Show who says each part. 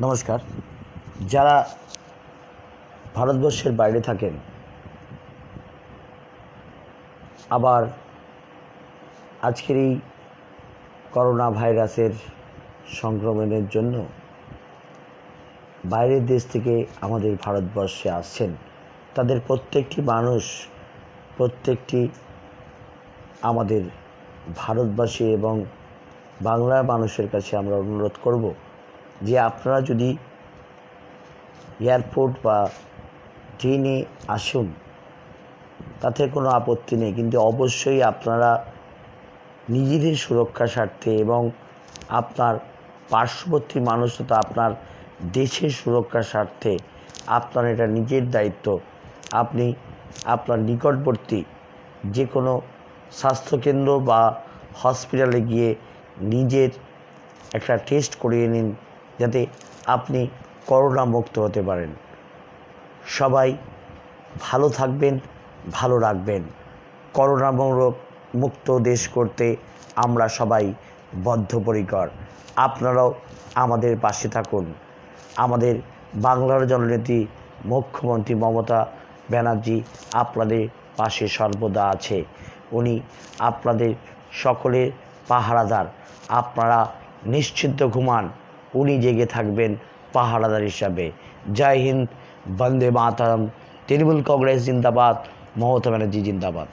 Speaker 1: নমস্কার। যারা ভারতবর্ষের বাইরে থাকেন, আবার আজকের এই করোনা ভাইরাসের সংক্রমণের জন্য বাইরের দেশ থেকে আমাদের ভারতবর্ষে আসছেন, তাদের প্রত্যেকটি মানুষ, প্রত্যেকটি আমাদের ভারতবাসী এবং বাংলার মানুষের কাছে আমরা অনুরোধ করব যে আপনারা যদি এয়ারপোর্ট বা ট্রেনে আসুন, তাতে কোনো আপত্তি নেই। কিন্তু অবশ্যই আপনারা নিজেদের সুরক্ষা স্বার্থে এবং আপনার পার্শ্ববর্তী মানুষ তথা আপনার দেশের সুরক্ষার স্বার্থে আপনার এটা নিজের দায়িত্ব। আপনি আপনার নিকটবর্তী যে কোনো স্বাস্থ্যকেন্দ্র বা হসপিটালে গিয়ে নিজের একটা টেস্ট করিয়ে নিন যাতে আপনি করোনা মুক্ত হতে পারেন। সবাই ভালো থাকবেন, ভালো রাখবেন। করোনা মুক্ত দেশ করতে আমরা সবাই বদ্ধপরিকর। আপনারাও আমাদের পাশে থাকুন। আমাদের বাংলার জননেত্রী মুখ্যমন্ত্রী মমতা ব্যানার্জি আপনাদের পাশে সর্বদা আছে। উনি আপনাদের সকলের পাহারাদার। আপনারা নিশ্চিন্ত ঘুমান, উনি জেগে থাকবেন পাহারাদার হিসাবে। জয় হিন্দ, বন্দে মাতরম, তৃণমূল কংগ্রেস জিন্দাবাদ, মমতা ব্যানার্জি জিন্দাবাদ।